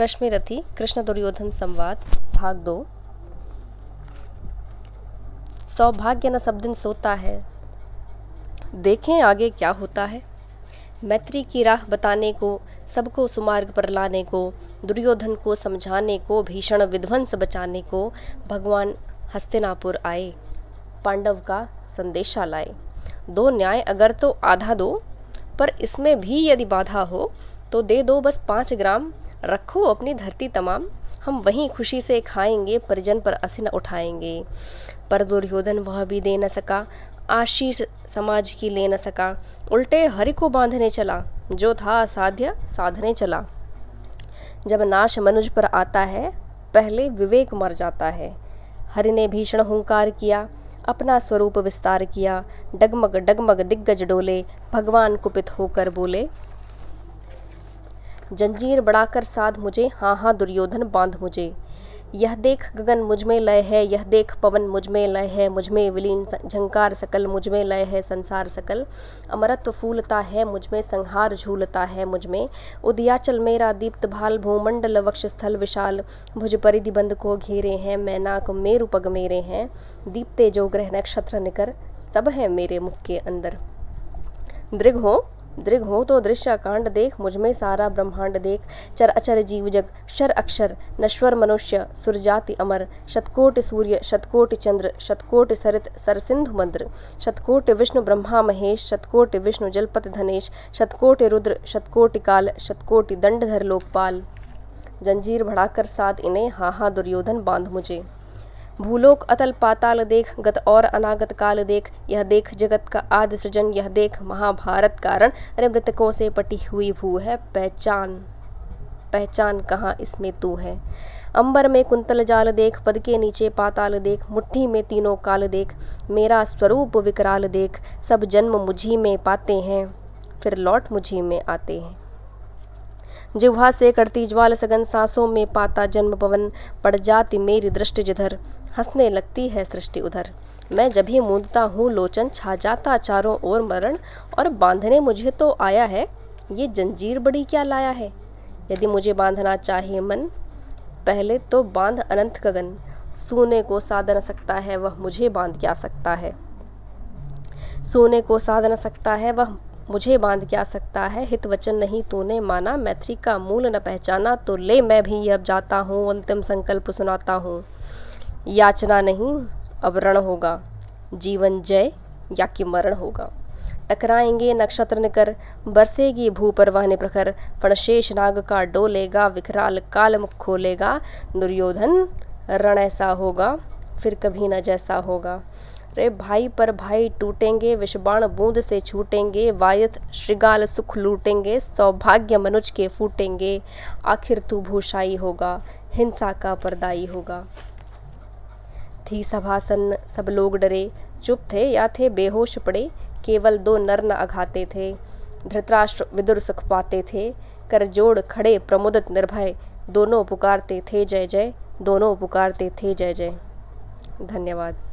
रश्मि रथी कृष्ण दुर्योधन संवाद, भाग दो। सौभाग्य न सब दिन सोता है, देखें आगे क्या होता है। मैत्री की राह बताने को, सबको सुमार्ग पर लाने को, दुर्योधन को समझाने को, भीषण विध्वंस बचाने को, भगवान हस्तिनापुर आए, पांडव का संदेशा लाए। दो न्याय अगर तो आधा दो, पर इसमें भी यदि बाधा हो तो दे दो बस पाँच ग्राम रखो अपनी धरती तमाम। हम वहीं खुशी से खाएँगे, परिजन पर असिन उठाएँगे। पर दुर्योधन वह भी दे न सका, आशीष समाज की ले न सका। उल्टे हरि को बांधने चला, जो था असाध्य साधने चला। जब नाश मनुज पर आता है, पहले विवेक मर जाता है। हरि ने भीषण हुंकार किया, अपना स्वरूप विस्तार किया। डगमग डगमग दिग्गज डोले, भगवान कुपित होकर बोले जंजीर बढ़ाकर साध मुझे हाँ हाँ दुर्योधन बाँध मुझे। यह देख गगन मुझमें लय है, यह देख पवन मुझमें लय है, मुझमें विलीन झंकार सकल मुझमें लय है, संसार सकल। अमरत्व फूलता है, मुझमें संहार झूलता है, मुझमें। उदयाचल मेरा दीप्त भाल, भूमंडल वक्ष स्थल विशाल। भुज परिधि बंद को घेरे हैं, मैनाक मेरु पग मेरे हैं। दीप्ते जो ग्रह नक्षत्र निकर, सब है मेरे मुख के अंदर। दृघ हो दृघ हो तो दृश्य कांड देख मुझमें सारा ब्रह्मांड देख। चर अचर जीव जग, शर अक्षर, नश्वर मनुष्य, सुरजाति अमर। शतकोट सूर्य, शतकोट चंद्र, शतकोट सरित, सरसिंधु मंद्र। शतकोट विष्णु ब्रह्मा महेश, शतकोट विष्णु जलपत धनेश। शतकोट रुद्र, शतकोटि काल, शतकोटि दंडधर लोकपाल। जंजीर बढ़ाकर साथ इन्हें हा हा दुर्योधन बाँध मुझे। भूलोक अतल पाताल देख, गत और अनागत काल देख। यह देख जगत का आदि सृजन, यह देख महाभारत कारण। अरे मृतकों से पटी हुई भू है, पहचान पहचान कहाँ इसमें तू है? अंबर में कुंतल जाल देख, पद के नीचे पाताल देख, मुट्ठी में तीनों काल देख। मेरा स्वरूप विकराल देख, सब जन्म मुझी में पाते हैं, फिर लौट मुझी में आते हैं। जिह्वा से करती ज्वाल सगन सांसों में पाता जन्म पवन, पड़ जाती मेरी दृष्टि जिधर। हंसने लगती है सृष्टि उधर। मैं जब ही मूंदता हूँ, लोचन छा जाता चारों ओर मरण, और बांधने मुझे तो आया है, ये जंजीर बड़ी क्या लाया है? यदि मुझे बांधना चाहे मन, पहले तो बाँध अनंत गगन। सोने को साध न सकता है वह मुझे बाँध क्या सकता है? सोने को साध न सकता है वह मुझे बाँध क्या सकता है? हित वचन नहीं तूने माना। मैत्री का मूल न पहचाना तो ले, मैं भी अब जाता हूँ, अंतिम संकल्प सुनाता हूँ। याचना नहीं, अब रण होगा। जीवन जय, या कि मरण होगा। टकराएँगे नक्षत्र निकर, बरसेगी भू परवाहने प्रखर फणशेष नाग का डोलेगा विकराल काल मुख खोलेगा। दुर्योधन रण ऐसा होगा। फिर कभी न जैसा होगा। रे भाई पर भाई टूटेंगे, विषबाण बूंद से छूटेंगे, वायत श्रृगाल सुख लूटेंगे, सौभाग्य मनुज के फूटेंगे। आखिर तू भूषाई होगा, हिंसा का परदाई होगा। थी सभासन, सब लोग डरे, चुप थे या थे, बेहोश पड़े, केवल दो नर न अघाते थे। धृतराष्ट्र विदुर सुख पाते थे, कर जोड़ खड़े प्रमुदित निर्भय, दोनों पुकारते थे जय जय, दोनों पुकारते थे जय जय। धन्यवाद।